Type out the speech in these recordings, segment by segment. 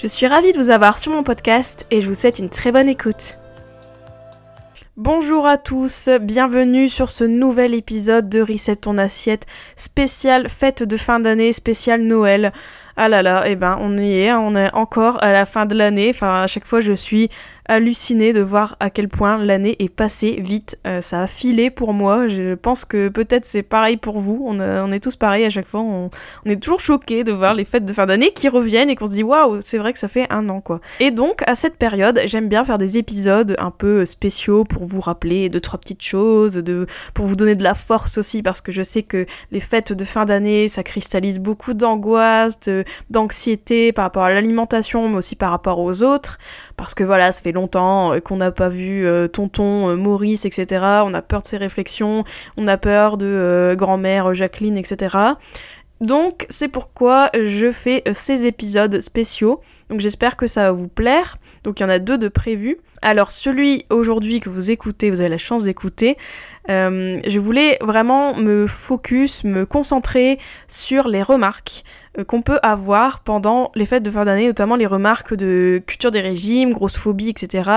Je suis ravie de vous avoir sur mon podcast et je vous souhaite une très bonne écoute. Bonjour à tous, bienvenue sur ce nouvel épisode de Reset ton assiette spécial fête de fin d'année, spécial Noël. Ah là là, eh ben on y est, hein, on est encore à la fin de l'année. Enfin, à chaque fois je suis hallucinée de voir à quel point l'année est passée vite. Euh, ça a filé pour moi. Je pense que peut-être c'est pareil pour vous. On, on, est tous pareils à chaque fois. On, est toujours choqués de voir les fêtes de fin d'année qui reviennent et qu'on se dit waouh, c'est vrai que ça fait un an quoi. Et donc à cette période, j'aime bien faire des épisodes un peu spéciaux pour vous rappeler deux trois petites choses, pour vous donner de la force aussi parce que je sais que les fêtes de fin d'année ça cristallise beaucoup d'angoisse, d'anxiété par rapport à l'alimentation mais aussi par rapport aux autres parce que voilà, ça fait longtemps euh, qu'on n'a pas vu euh, tonton euh, Maurice, etc. On a peur de ses réflexions, on a peur de grand-mère Jacqueline, etc. Donc c'est pourquoi je fais ces épisodes spéciaux. Donc j'espère que ça va vous plaire. Donc il y en a deux de prévus. Alors celui aujourd'hui que vous écoutez, vous avez la chance d'écouter, je voulais vraiment me focus, me concentrer sur les remarques qu'on peut avoir pendant les fêtes de fin d'année, notamment les remarques de culture des régimes, grossophobie, etc.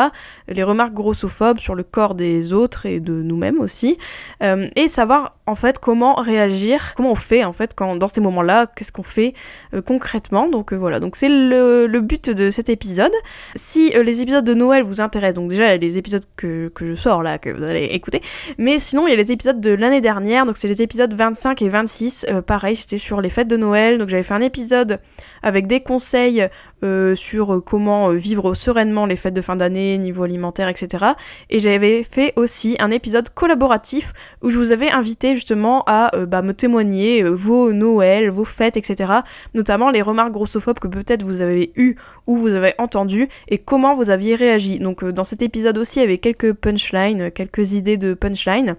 Les remarques grossophobes sur le corps des autres et de nous-mêmes aussi. Euh, et savoir en fait comment réagir, comment on fait en fait quand dans ces moments-là, qu'est-ce qu'on fait euh, concrètement. Donc voilà, donc c'est le, but de cet épisode. Si les épisodes de Noël vous intéressent, donc déjà les épisodes que, que je sors là, que vous allez écouter, mais sinon il y a les épisodes de l'année dernière, donc c'est les épisodes 25 et 26, pareil c'était sur les fêtes de Noël, donc j'avais fait un épisode avec des conseils euh, sur comment euh, vivre sereinement les fêtes de fin d'année, niveau alimentaire, etc. Et j'avais fait aussi un épisode collaboratif où je vous avais invité justement à euh, bah, me témoigner vos Noëls, vos fêtes, etc. Notamment les remarques grossophobes que peut-être vous avez eues ou vous avez entendues et comment vous aviez réagi. Donc dans cet épisode aussi, il y avait quelques punchlines, quelques idées de punchlines.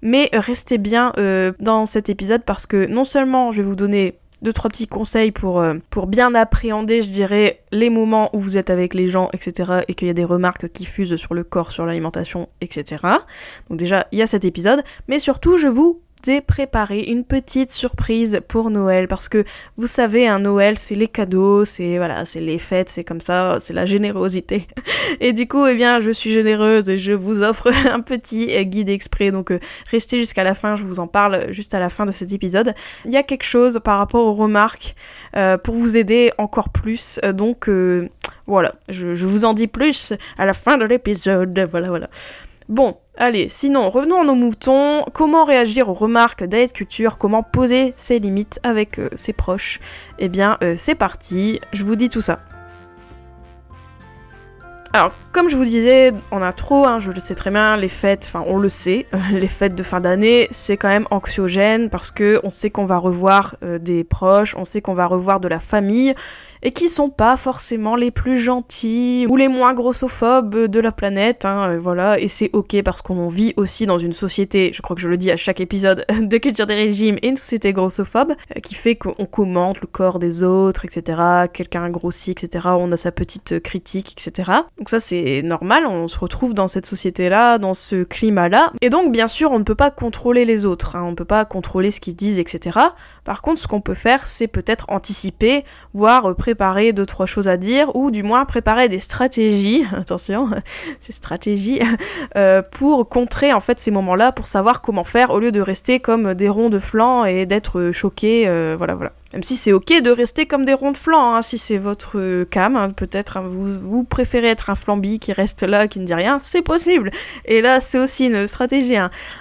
Mais restez bien dans cet épisode parce que non seulement je vais vous donner deux trois petits conseils pour, euh, pour bien appréhender, je dirais, les moments où vous êtes avec les gens, etc. et qu'il y a des remarques qui fusent sur le corps, sur l'alimentation, etc. Donc déjà, il y a cet épisode, mais surtout, je vous préparer une petite surprise pour Noël parce que vous savez un Noël c'est les cadeaux, c'est voilà, c'est les fêtes, c'est comme ça, c'est la générosité. Et du coup, eh bien, je suis généreuse et je vous offre un petit guide exprès donc euh, restez jusqu'à la fin, je vous en parle juste à la fin de cet épisode. Il y a quelque chose par rapport aux remarques euh, pour vous aider encore plus euh, donc voilà, je, je vous en dis plus à la fin de l'épisode. Voilà, voilà. Bon, allez, sinon, revenons à nos moutons. Comment réagir aux remarques d'Aide Culture? Comment poser ses limites avec euh, ses proches? Eh bien, euh, c'est parti, je vous dis tout ça. Alors, comme je vous disais en intro, hein, je le sais très bien, les fêtes, enfin on le sait, les fêtes de fin d'année, c'est quand même anxiogène parce que on sait qu'on va revoir euh, des proches, on sait qu'on va revoir de la famille, et qui sont pas forcément les plus gentils ou les moins grossophobes de la planète, hein, euh, voilà, et c'est ok parce qu'on vit aussi dans une société, je crois que je le dis à chaque épisode, de culture des régimes et une société grossophobe, euh, qui fait qu'on commente le corps des autres, etc., quelqu'un grossit, etc., on a sa petite critique, etc. Donc ça c'est normal, on se retrouve dans cette société-là, dans ce climat-là, et donc bien sûr on ne peut pas contrôler les autres, hein, on ne peut pas contrôler ce qu'ils disent, etc. Par contre ce qu'on peut faire c'est peut-être anticiper, voire préparer préparer deux trois choses à dire ou du moins préparer des stratégies, attention, ces stratégies euh, pour contrer en fait ces moments-là, pour savoir comment faire au lieu de rester comme des ronds de flanc et d'être choqué, euh, voilà voilà. Même si c'est ok de rester comme des ronds de flanc, hein, si c'est votre cam, hein, peut-être hein, vous, vous préférez être un flambi qui reste là, qui ne dit rien, c'est possible. Et là, c'est aussi une stratégie.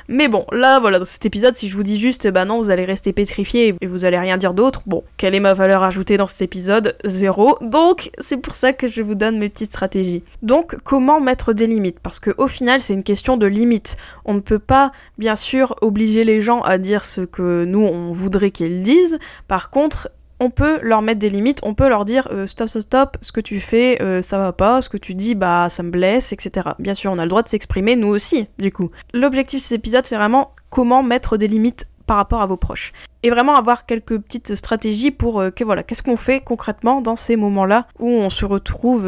Mais bon, là, voilà, dans cet épisode, si je vous dis juste, bah non, vous allez rester pétrifié et vous allez rien dire d'autre, bon, quelle est ma valeur ajoutée dans cet épisode? Zéro. Donc, c'est pour ça que je vous donne mes petites stratégies. Donc, comment mettre des limites? Parce que au final, c'est une question de limites. On ne peut pas, bien sûr, obliger les gens à dire ce que nous, on voudrait qu'ils disent. Par contre, on peut leur mettre des limites, on peut leur dire euh, stop, stop, stop, ce que tu fais, euh, ça va pas, ce que tu dis, bah ça me blesse, etc. Bien sûr, on a le droit de s'exprimer, nous aussi, du coup. L'objectif de cet épisode, c'est vraiment comment mettre des limites par rapport à vos proches. Et vraiment avoir quelques petites stratégies pour euh, que voilà, qu'est-ce qu'on fait concrètement dans ces moments-là où on se retrouve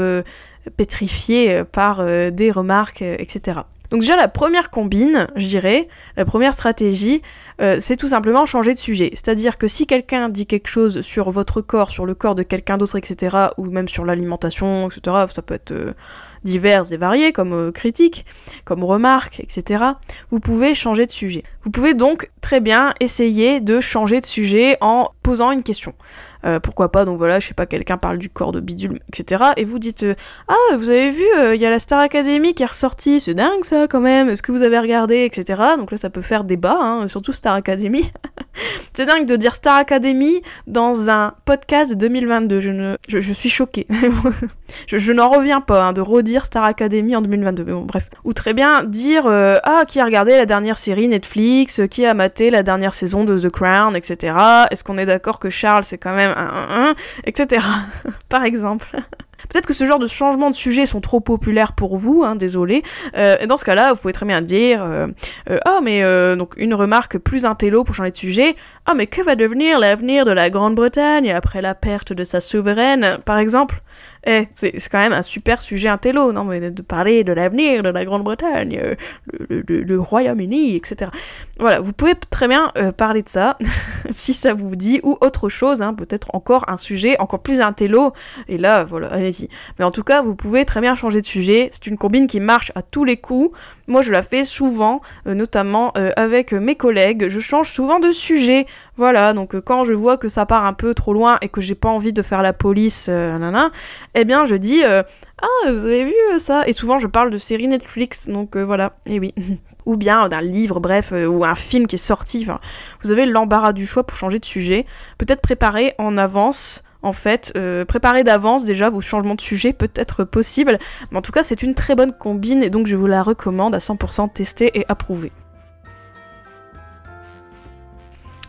pétrifié par des remarques, etc. Donc déjà la première combine, je dirais, la première stratégie, euh, c'est tout simplement changer de sujet. C'est-à-dire que si quelqu'un dit quelque chose sur votre corps, sur le corps de quelqu'un d'autre, etc., ou même sur l'alimentation, etc., ça peut être euh, divers et varié comme euh, critique, comme remarque, etc., vous pouvez changer de sujet. Vous pouvez donc très bien essayer de changer de sujet en posant une question. Euh, pourquoi pas, donc voilà, je sais pas, quelqu'un parle du corps de bidule, etc. Et vous dites euh, Ah, vous avez vu, il y a la Star Academy qui est ressortie, c'est dingue ça quand même, est-ce que vous avez regardé, etc. Donc là, ça peut faire débat, hein, surtout Star Academy. c'est dingue de dire Star Academy dans un podcast de 2022. Je, ne, je, suis choquée. je, n'en reviens pas hein, de redire Star Academy en 2022. Mais bon, bref. Ou très bien dire Ah, qui a regardé la dernière série Netflix, qui a maté la dernière saison de The Crown, etc. Est-ce qu'on est d'accord que Charles, c'est quand même etc. Par exemple. Peut-être que ce genre de changements de sujet sont trop populaires pour vous, hein, désolé. Euh, dans ce cas-là, vous pouvez très bien dire Ah, mais donc une remarque plus intello pour changer de sujet. Ah, mais que va devenir l'avenir de la Grande-Bretagne après la perte de sa souveraine, par exemple eh, c'est quand même un super sujet intello, non mais de parler de l'avenir de la Grande-Bretagne, le, Royaume-Uni, etc. Voilà, vous pouvez très bien parler de ça, si ça vous dit, ou autre chose, hein, peut-être encore un sujet encore plus intello, et là, voilà, allez-y. Mais en tout cas, vous pouvez très bien changer de sujet, c'est une combine qui marche à tous les coups, moi je la fais souvent, euh, notamment avec mes collègues, je change souvent de sujet, voilà, donc quand je vois que ça part un peu trop loin et que j'ai pas envie de faire la police, nanana, eh bien je dis euh, Ah, vous avez vu euh, ça? Et souvent je parle de séries Netflix, donc euh, voilà, et oui. ou bien d'un livre, bref, ou un film qui est sorti. Enfin, vous avez l'embarras du choix pour changer de sujet. Peut-être préparer en avance en fait, préparer d'avance déjà vos changements de sujet peut être possible, mais en tout cas c'est une très bonne combine et donc je vous la recommande à 100% tester et approuver.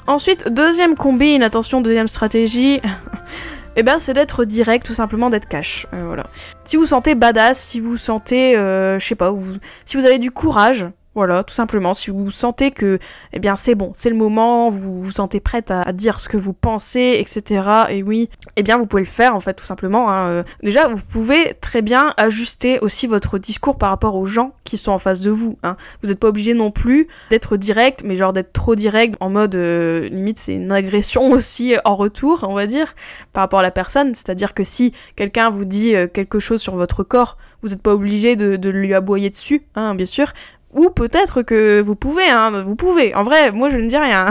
Ensuite, deuxième combine, attention, deuxième stratégie, eh ben c'est d'être direct, tout simplement d'être cash. Euh, voilà. Si vous sentez badass, si vous sentez, euh, je sais pas, si vous avez du courage, voilà, tout simplement. Si vous sentez que, eh bien, c'est bon, c'est le moment, vous vous sentez prête à, dire ce que vous pensez, etc. Et oui, eh bien, vous pouvez le faire, en fait, tout simplement. Hein. Euh, déjà, vous pouvez très bien ajuster aussi votre discours par rapport aux gens qui sont en face de vous. Hein. Vous n'êtes pas obligé non plus d'être direct, mais genre d'être trop direct, en mode, euh, limite, c'est une agression aussi en retour, on va dire, par rapport à la personne. C'est-à-dire que si quelqu'un vous dit euh, quelque chose sur votre corps, vous n'êtes pas obligé de, de, lui aboyer dessus, hein, bien sûr, ou peut-être que vous pouvez, hein, vous pouvez. En vrai, moi je ne dis rien.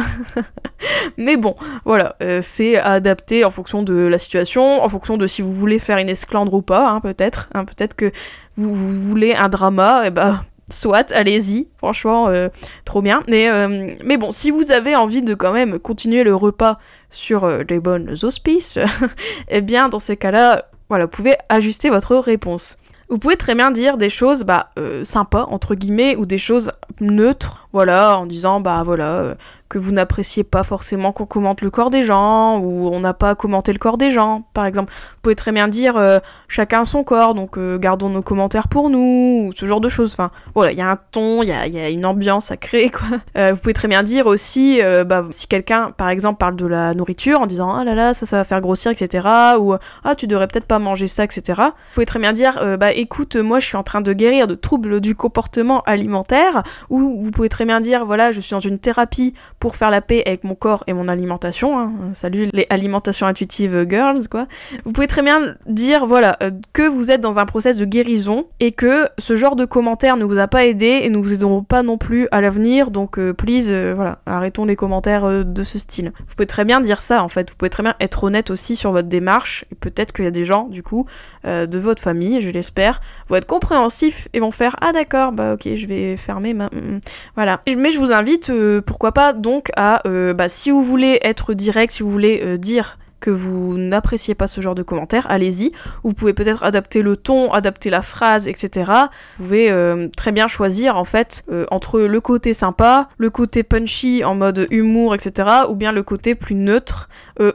Mais bon, voilà, euh, c'est adapté en fonction de la situation, en fonction de si vous voulez faire une esclandre ou pas, hein, peut-être. Hein, peut-être que vous, voulez un drama, et eh ben soit, allez-y, franchement, euh, trop bien. Mais, euh, mais bon, si vous avez envie de quand même continuer le repas sur les bonnes auspices, eh bien dans ces cas-là, voilà, vous pouvez ajuster votre réponse. Vous pouvez très bien dire des choses bah, sympas, entre guillemets, ou des choses neutres, voilà, en disant, bah voilà, que vous n'appréciez pas forcément qu'on commente le corps des gens, ou on n'a pas commenté le corps des gens, par exemple. Vous pouvez très bien dire euh, chacun son corps, donc euh, gardons nos commentaires pour nous, ou ce genre de choses. Enfin, voilà, il y a un ton, il y a, une ambiance à créer, quoi. Euh, vous pouvez très bien dire aussi, bah, si quelqu'un, par exemple, parle de la nourriture en disant ah là là, ça, ça va faire grossir, etc., ou ah, tu devrais peut-être pas manger ça, etc. Vous pouvez très bien dire, bah écoute, moi je suis en train de guérir de troubles du comportement alimentaire, ou vous pouvez très bien dire, voilà, je suis dans une thérapie pour faire la paix avec mon corps et mon alimentation. Hein. Salut les alimentations intuitives girls, quoi. Vous pouvez très bien dire, voilà, euh, que vous êtes dans un process de guérison et que ce genre de commentaires ne vous a pas aidé et ne vous aideront pas non plus à l'avenir. Donc, euh, please, euh, voilà, arrêtons les commentaires de ce style. Vous pouvez très bien dire ça, en fait. Vous pouvez très bien être honnête aussi sur votre démarche. Et peut-être qu'il y a des gens, du coup, de votre famille, je l'espère, vont être compréhensifs et vont faire, ah d'accord, bah ok, je vais fermer ma... Mm, mm. Voilà. Mais je vous invite, pourquoi pas, donc à, euh, bah, si vous voulez être direct, si vous voulez euh, dire que vous n'appréciez pas ce genre de commentaires, allez-y. Vous pouvez peut-être adapter le ton, adapter la phrase, etc. Vous pouvez euh, très bien choisir en fait entre le côté sympa, le côté punchy en mode humour, etc. ou bien le côté plus neutre,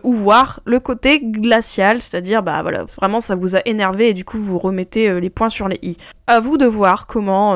ou voir le côté glacial, c'est-à-dire bah voilà, vraiment ça vous a énervé et du coup vous remettez les points sur les i. À vous de voir comment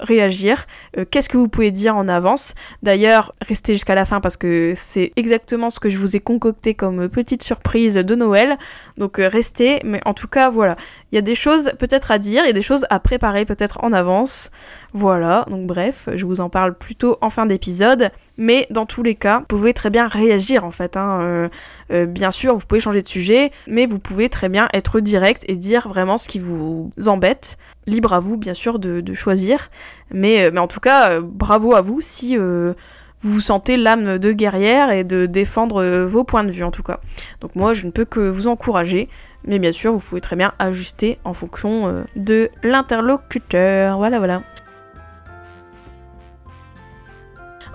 réagir, qu'est-ce que vous pouvez dire en avance? D'ailleurs, restez jusqu'à la fin parce que c'est exactement ce que je vous ai concocté comme petite surprise de Noël. Donc restez, mais en tout cas voilà, il y a des choses peut-être à dire, il y a des choses à préparer peut-être en avance. Voilà, donc bref, je vous en parle plutôt en fin d'épisode. Mais dans tous les cas, vous pouvez très bien réagir en fait. Hein. Euh, euh, bien sûr, vous pouvez changer de sujet, mais vous pouvez très bien être direct et dire vraiment ce qui vous embête. Libre à vous, bien sûr, de, choisir. Mais, euh, mais en tout cas, bravo à vous si vous vous sentez l'âme de guerrière et de défendre vos points de vue en tout cas. Donc moi, je ne peux que vous encourager. Mais bien sûr, vous pouvez très bien ajuster en fonction euh, de l'interlocuteur. Voilà, voilà.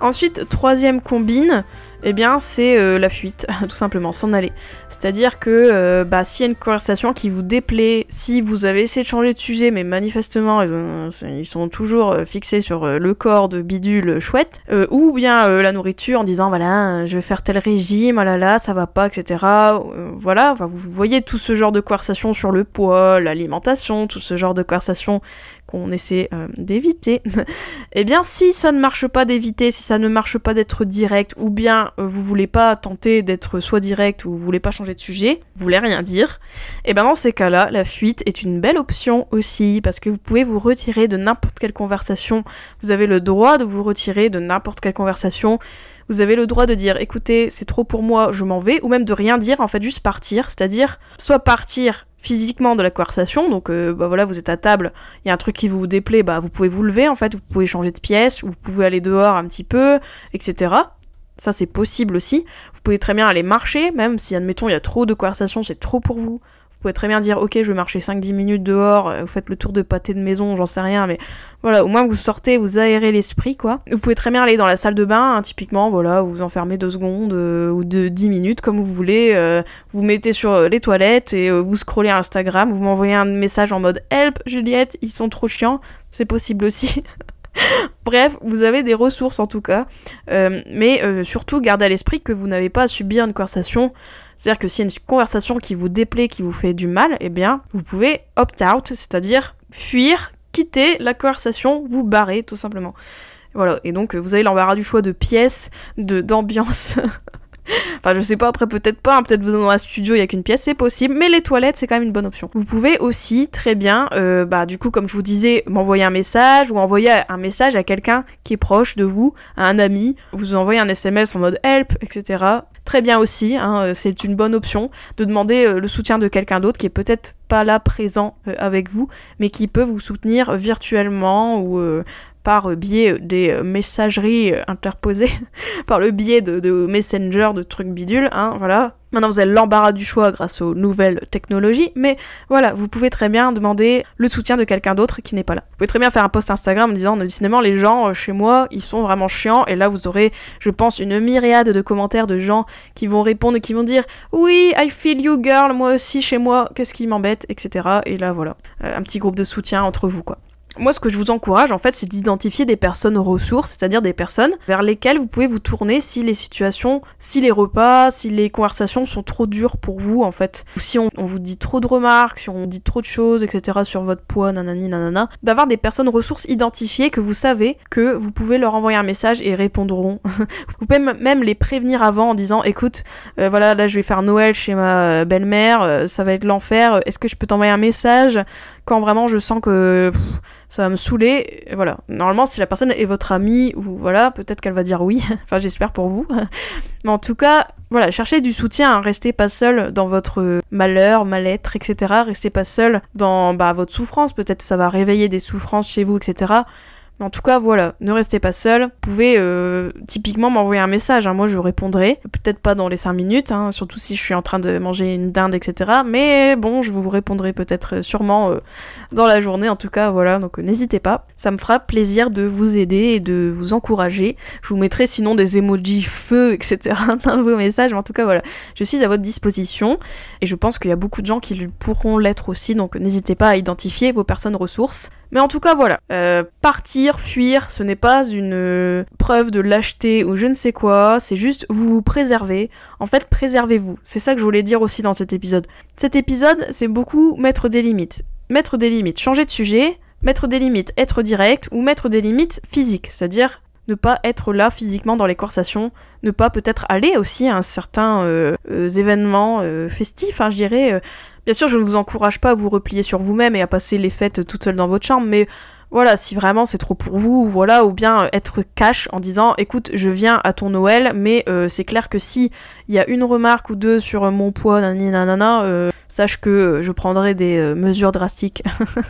Ensuite, troisième combine, eh bien c'est euh, la fuite, tout simplement, s'en aller. C'est-à-dire que euh, bah, s'il y a une conversation qui vous déplaît, si vous avez essayé de changer de sujet, mais manifestement ils, sont toujours euh, fixés sur le corps de bidule chouette, ou bien la nourriture en disant voilà, je vais faire tel régime, oh là là, ça va pas, etc. voilà, vous voyez tout ce genre de conversation sur le poids, l'alimentation, tout ce genre de conversation qu'on essaie d'éviter. eh bien si ça ne marche pas d'éviter, si ça ne marche pas d'être direct, ou bien euh, vous voulez pas tenter d'être soit direct ou vous voulez pas changer de sujet, vous voulez rien dire, et eh ben dans ces cas-là, la fuite est une belle option aussi parce que vous pouvez vous retirer de n'importe quelle conversation. Vous avez le droit de vous retirer de n'importe quelle conversation. Vous avez le droit de dire écoutez, c'est trop pour moi, je m'en vais, ou même de rien dire, en fait juste partir, c'est-à-dire soit partir physiquement de la conversation, donc euh, bah voilà, vous êtes à table, il y a un truc qui vous déplaît, bah vous pouvez vous lever en fait, vous pouvez changer de pièce, vous pouvez aller dehors un petit peu, etc. Ça, c'est possible aussi. Vous pouvez très bien aller marcher, même si, admettons, il y a trop de conversations, c'est trop pour vous. Vous pouvez très bien dire, ok, je vais marcher 5-10 minutes dehors, euh, vous faites le tour de pâté de maison, j'en sais rien, mais voilà, au moins vous sortez, vous aérez l'esprit, quoi. Vous pouvez très bien aller dans la salle de bain, hein, typiquement, voilà, vous vous enfermez deux secondes euh, ou de 10 minutes, comme vous voulez, euh, vous mettez sur les toilettes et vous scrollez Instagram, vous m'envoyez un message en mode Help, Juliette, ils sont trop chiants, c'est possible aussi. Bref, vous avez des ressources en tout cas, euh, mais euh, surtout gardez à l'esprit que vous n'avez pas à subir une conversation. C'est-à-dire que s'il y a une conversation qui vous déplaît, qui vous fait du mal, eh bien, vous pouvez opt-out, c'est-à-dire fuir, quitter la conversation, vous barrer tout simplement. Voilà, et donc vous avez l'embarras du choix de pièces, de d'ambiance. enfin, je sais pas, après peut-être pas, hein, peut-être vous dans un studio, il y a qu'une pièce, c'est possible, mais les toilettes, c'est quand même une bonne option. Vous pouvez aussi très bien, euh, bah du coup, comme je vous disais, m'envoyer un message ou envoyer un message à quelqu'un qui est proche de vous, à un ami, vous envoyez un SMS en mode help, etc. Très bien aussi, hein, euh, c'est une bonne option de demander euh, le soutien de quelqu'un d'autre qui est peut-être pas là présent avec vous, mais qui peut vous soutenir virtuellement ou par biais des messageries interposées, par le biais de, de Messenger, de trucs bidules, hein, voilà. Maintenant, vous avez l'embarras du choix grâce aux nouvelles technologies, mais voilà, vous pouvez très bien demander le soutien de quelqu'un d'autre qui n'est pas là. Vous pouvez très bien faire un post Instagram en disant, décidément, les gens euh, chez moi, ils sont vraiment chiants, et là, vous aurez, je pense, une myriade de commentaires de gens qui vont répondre et qui vont dire, oui, I feel you girl, moi aussi chez moi, qu'est-ce qui m'embête, etc. Et là, voilà, euh, un petit groupe de soutien entre vous, quoi. Moi, ce que je vous encourage, en fait, c'est d'identifier des personnes ressources, c'est-à-dire des personnes vers lesquelles vous pouvez vous tourner si les situations, si les repas, si les conversations sont trop dures pour vous, en fait. Ou si on, vous dit trop de remarques, si on dit trop de choses, etc., sur votre poids, nanani, nanana. D'avoir des personnes ressources identifiées que vous savez que vous pouvez leur envoyer un message et répondront. vous pouvez même les prévenir avant en disant, écoute, euh, voilà, là, je vais faire Noël chez ma belle-mère, euh, ça va être l'enfer, est-ce que je peux t'envoyer un message quand vraiment je sens que ça va me saouler. voilà. Normalement, si la personne est votre amie, ou voilà, peut-être qu'elle va dire oui. enfin, j'espère pour vous. Mais en tout cas, voilà, cherchez du soutien. Hein. Restez pas seul dans votre malheur, mal-être, etc. Restez pas seul dans bah, votre souffrance. Peut-être ça va réveiller des souffrances chez vous, etc. En tout cas, voilà, ne restez pas seul. Vous pouvez euh, typiquement m'envoyer un message. Hein. Moi, je répondrai. Peut-être pas dans les 5 minutes, hein, surtout si je suis en train de manger une dinde, etc. Mais bon, je vous répondrai peut-être euh, sûrement euh, dans la journée. En tout cas, voilà, donc n'hésitez pas. Ça me fera plaisir de vous aider et de vous encourager. Je vous mettrai sinon des emojis feu, etc. dans vos messages. Mais en tout cas, voilà, je suis à votre disposition. Et je pense qu'il y a beaucoup de gens qui pourront l'être aussi. Donc n'hésitez pas à identifier vos personnes ressources. Mais en tout cas, voilà. Euh, partir, fuir, ce n'est pas une euh, preuve de lâcheté ou je ne sais quoi. C'est juste vous vous préservez. En fait, préservez-vous. C'est ça que je voulais dire aussi dans cet épisode. Cet épisode, c'est beaucoup mettre des limites. Mettre des limites, changer de sujet, mettre des limites, être direct ou mettre des limites physiques. C'est-à-dire ne pas être là physiquement dans les conversations, ne pas peut-être aller aussi à un certain euh, événement festif, hein, je dirais, Bien sûr, je ne vous encourage pas à vous replier sur vous-même et à passer les fêtes toute seule dans votre chambre, mais voilà, si vraiment c'est trop pour vous, voilà, ou bien être cash en disant écoute, je viens à ton Noël, mais euh, c'est clair que si il y a une remarque ou deux sur mon poids, nanana, euh, sache que je prendrai des euh, mesures drastiques.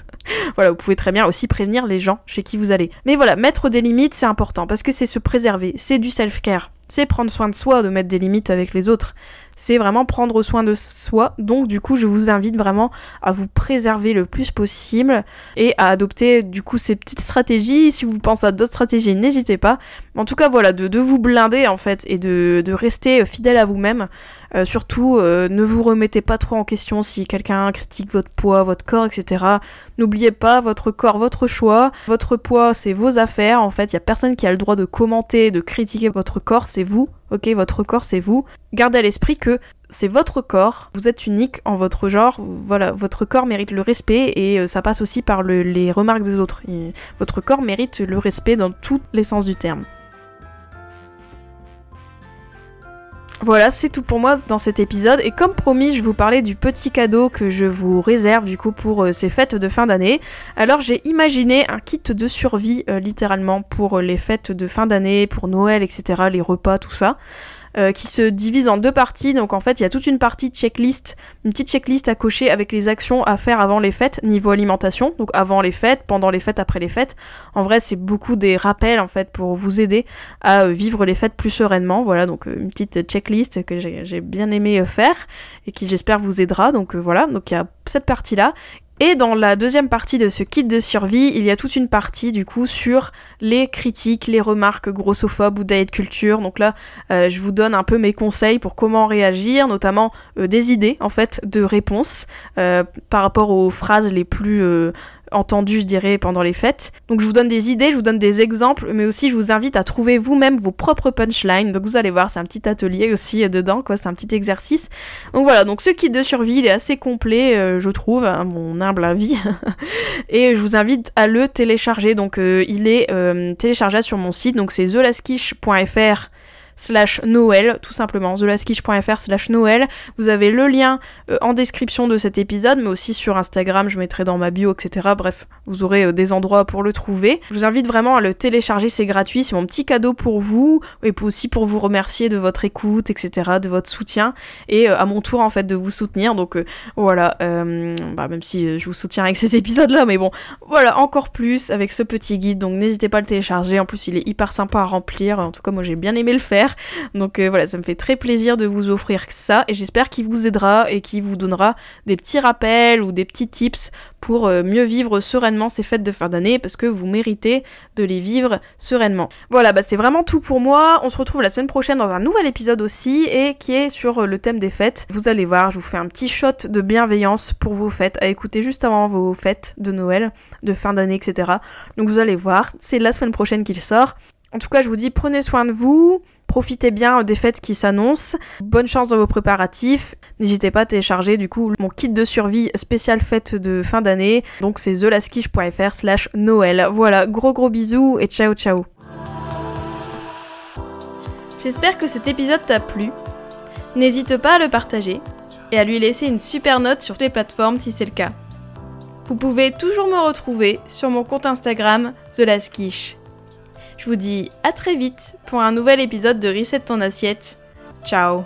voilà, vous pouvez très bien aussi prévenir les gens chez qui vous allez. Mais voilà, mettre des limites, c'est important parce que c'est se préserver, c'est du self-care, c'est prendre soin de soi, de mettre des limites avec les autres c'est vraiment prendre soin de soi. Donc du coup, je vous invite vraiment à vous préserver le plus possible et à adopter du coup ces petites stratégies. Si vous pensez à d'autres stratégies, n'hésitez pas. En tout cas, voilà, de, vous blinder en fait et de rester fidèle à vous-même. Euh, surtout, euh, ne vous remettez pas trop en question si quelqu'un critique votre poids, votre corps, etc. N'oubliez pas, votre corps, votre choix. Votre poids, c'est vos affaires. En fait, il y a personne qui a le droit de commenter, de critiquer votre corps, c'est vous. Ok, votre corps, c'est vous. Gardez à l'esprit que c'est votre corps, vous êtes unique en votre genre, voilà, votre corps mérite le respect et euh, ça passe aussi par les remarques des autres. votre corps mérite le respect dans tous les sens du terme. Voilà, c'est tout pour moi dans cet épisode. Et comme promis, je vous parlais du petit cadeau que je vous réserve du coup pour euh, ces fêtes de fin d'année. Alors j'ai imaginé un kit de survie euh, littéralement pour les fêtes de fin d'année, pour Noël, etc., les repas, tout ça. Euh, qui se divise en deux parties. Donc en fait, il y a toute une partie checklist, une petite checklist à cocher avec les actions à faire avant les fêtes, niveau alimentation, donc avant les fêtes, pendant les fêtes, après les fêtes. En vrai, c'est beaucoup des rappels en fait pour vous aider à euh, vivre les fêtes plus sereinement. Voilà, donc euh, une petite checklist que j'ai bien aimé faire et qui j'espère vous aidera. Donc voilà, donc il y a cette partie-là. Et dans la deuxième partie de ce kit de survie, il y a toute une partie du coup sur les critiques, les remarques grossophobes ou diet culture. Donc là, euh, je vous donne un peu mes conseils pour comment réagir, notamment euh, des idées en fait de réponses euh, par rapport aux phrases les plus entendu, je dirais, pendant les fêtes. Donc je vous donne des idées, je vous donne des exemples, mais aussi je vous invite à trouver vous-même vos propres punchlines. Donc vous allez voir, c'est un petit atelier aussi dedans, quoi, c'est un petit exercice. Donc voilà, donc ce kit de survie, il est assez complet, euh, je trouve, à mon humble avis. Et je vous invite à le télécharger. Donc euh, il est euh, téléchargeable sur mon site, donc c'est thelaskish.fr slash Noël, tout simplement, thelaskish.fr slash Noël. Vous avez le lien euh, en description de cet épisode, mais aussi sur Instagram, je mettrai dans ma bio, etc. Bref, vous aurez euh, des endroits pour le trouver. Je vous invite vraiment à le télécharger, c'est gratuit, c'est mon petit cadeau pour vous, et aussi pour vous remercier de votre écoute, etc., de votre soutien, et euh, à mon tour, en fait, de vous soutenir. Donc voilà, bah, même si je vous soutiens avec ces épisodes-là, mais bon, voilà, encore plus avec ce petit guide, donc n'hésitez pas à le télécharger. En plus, il est hyper sympa à remplir, en tout cas, moi j'ai bien aimé le faire. Donc euh, voilà, ça me fait très plaisir de vous offrir ça et j'espère qu'il vous aidera et qu'il vous donnera des petits rappels ou des petits tips pour euh, mieux vivre sereinement ces fêtes de fin d'année parce que vous méritez de les vivre sereinement. Voilà, bah c'est vraiment tout pour moi. On se retrouve la semaine prochaine dans un nouvel épisode aussi et qui est sur euh, le thème des fêtes. Vous allez voir, je vous fais un petit shot de bienveillance pour vos fêtes à écouter juste avant vos fêtes de Noël, de fin d'année, etc. Donc vous allez voir, c'est la semaine prochaine qu'il sort. En tout cas, je vous dis, prenez soin de vous, profitez bien des fêtes qui s'annoncent, bonne chance dans vos préparatifs. N'hésitez pas à télécharger du coup mon kit de survie spécial fête de fin d'année. Donc c'est thelaskish.fr slash Noël. Voilà, gros gros bisous et ciao ciao. J'espère que cet épisode t'a plu. N'hésite pas à le partager et à lui laisser une super note sur les plateformes si c'est le cas. Vous pouvez toujours me retrouver sur mon compte Instagram TheLaskish. Je vous dis à très vite pour un nouvel épisode de Reset ton assiette. Ciao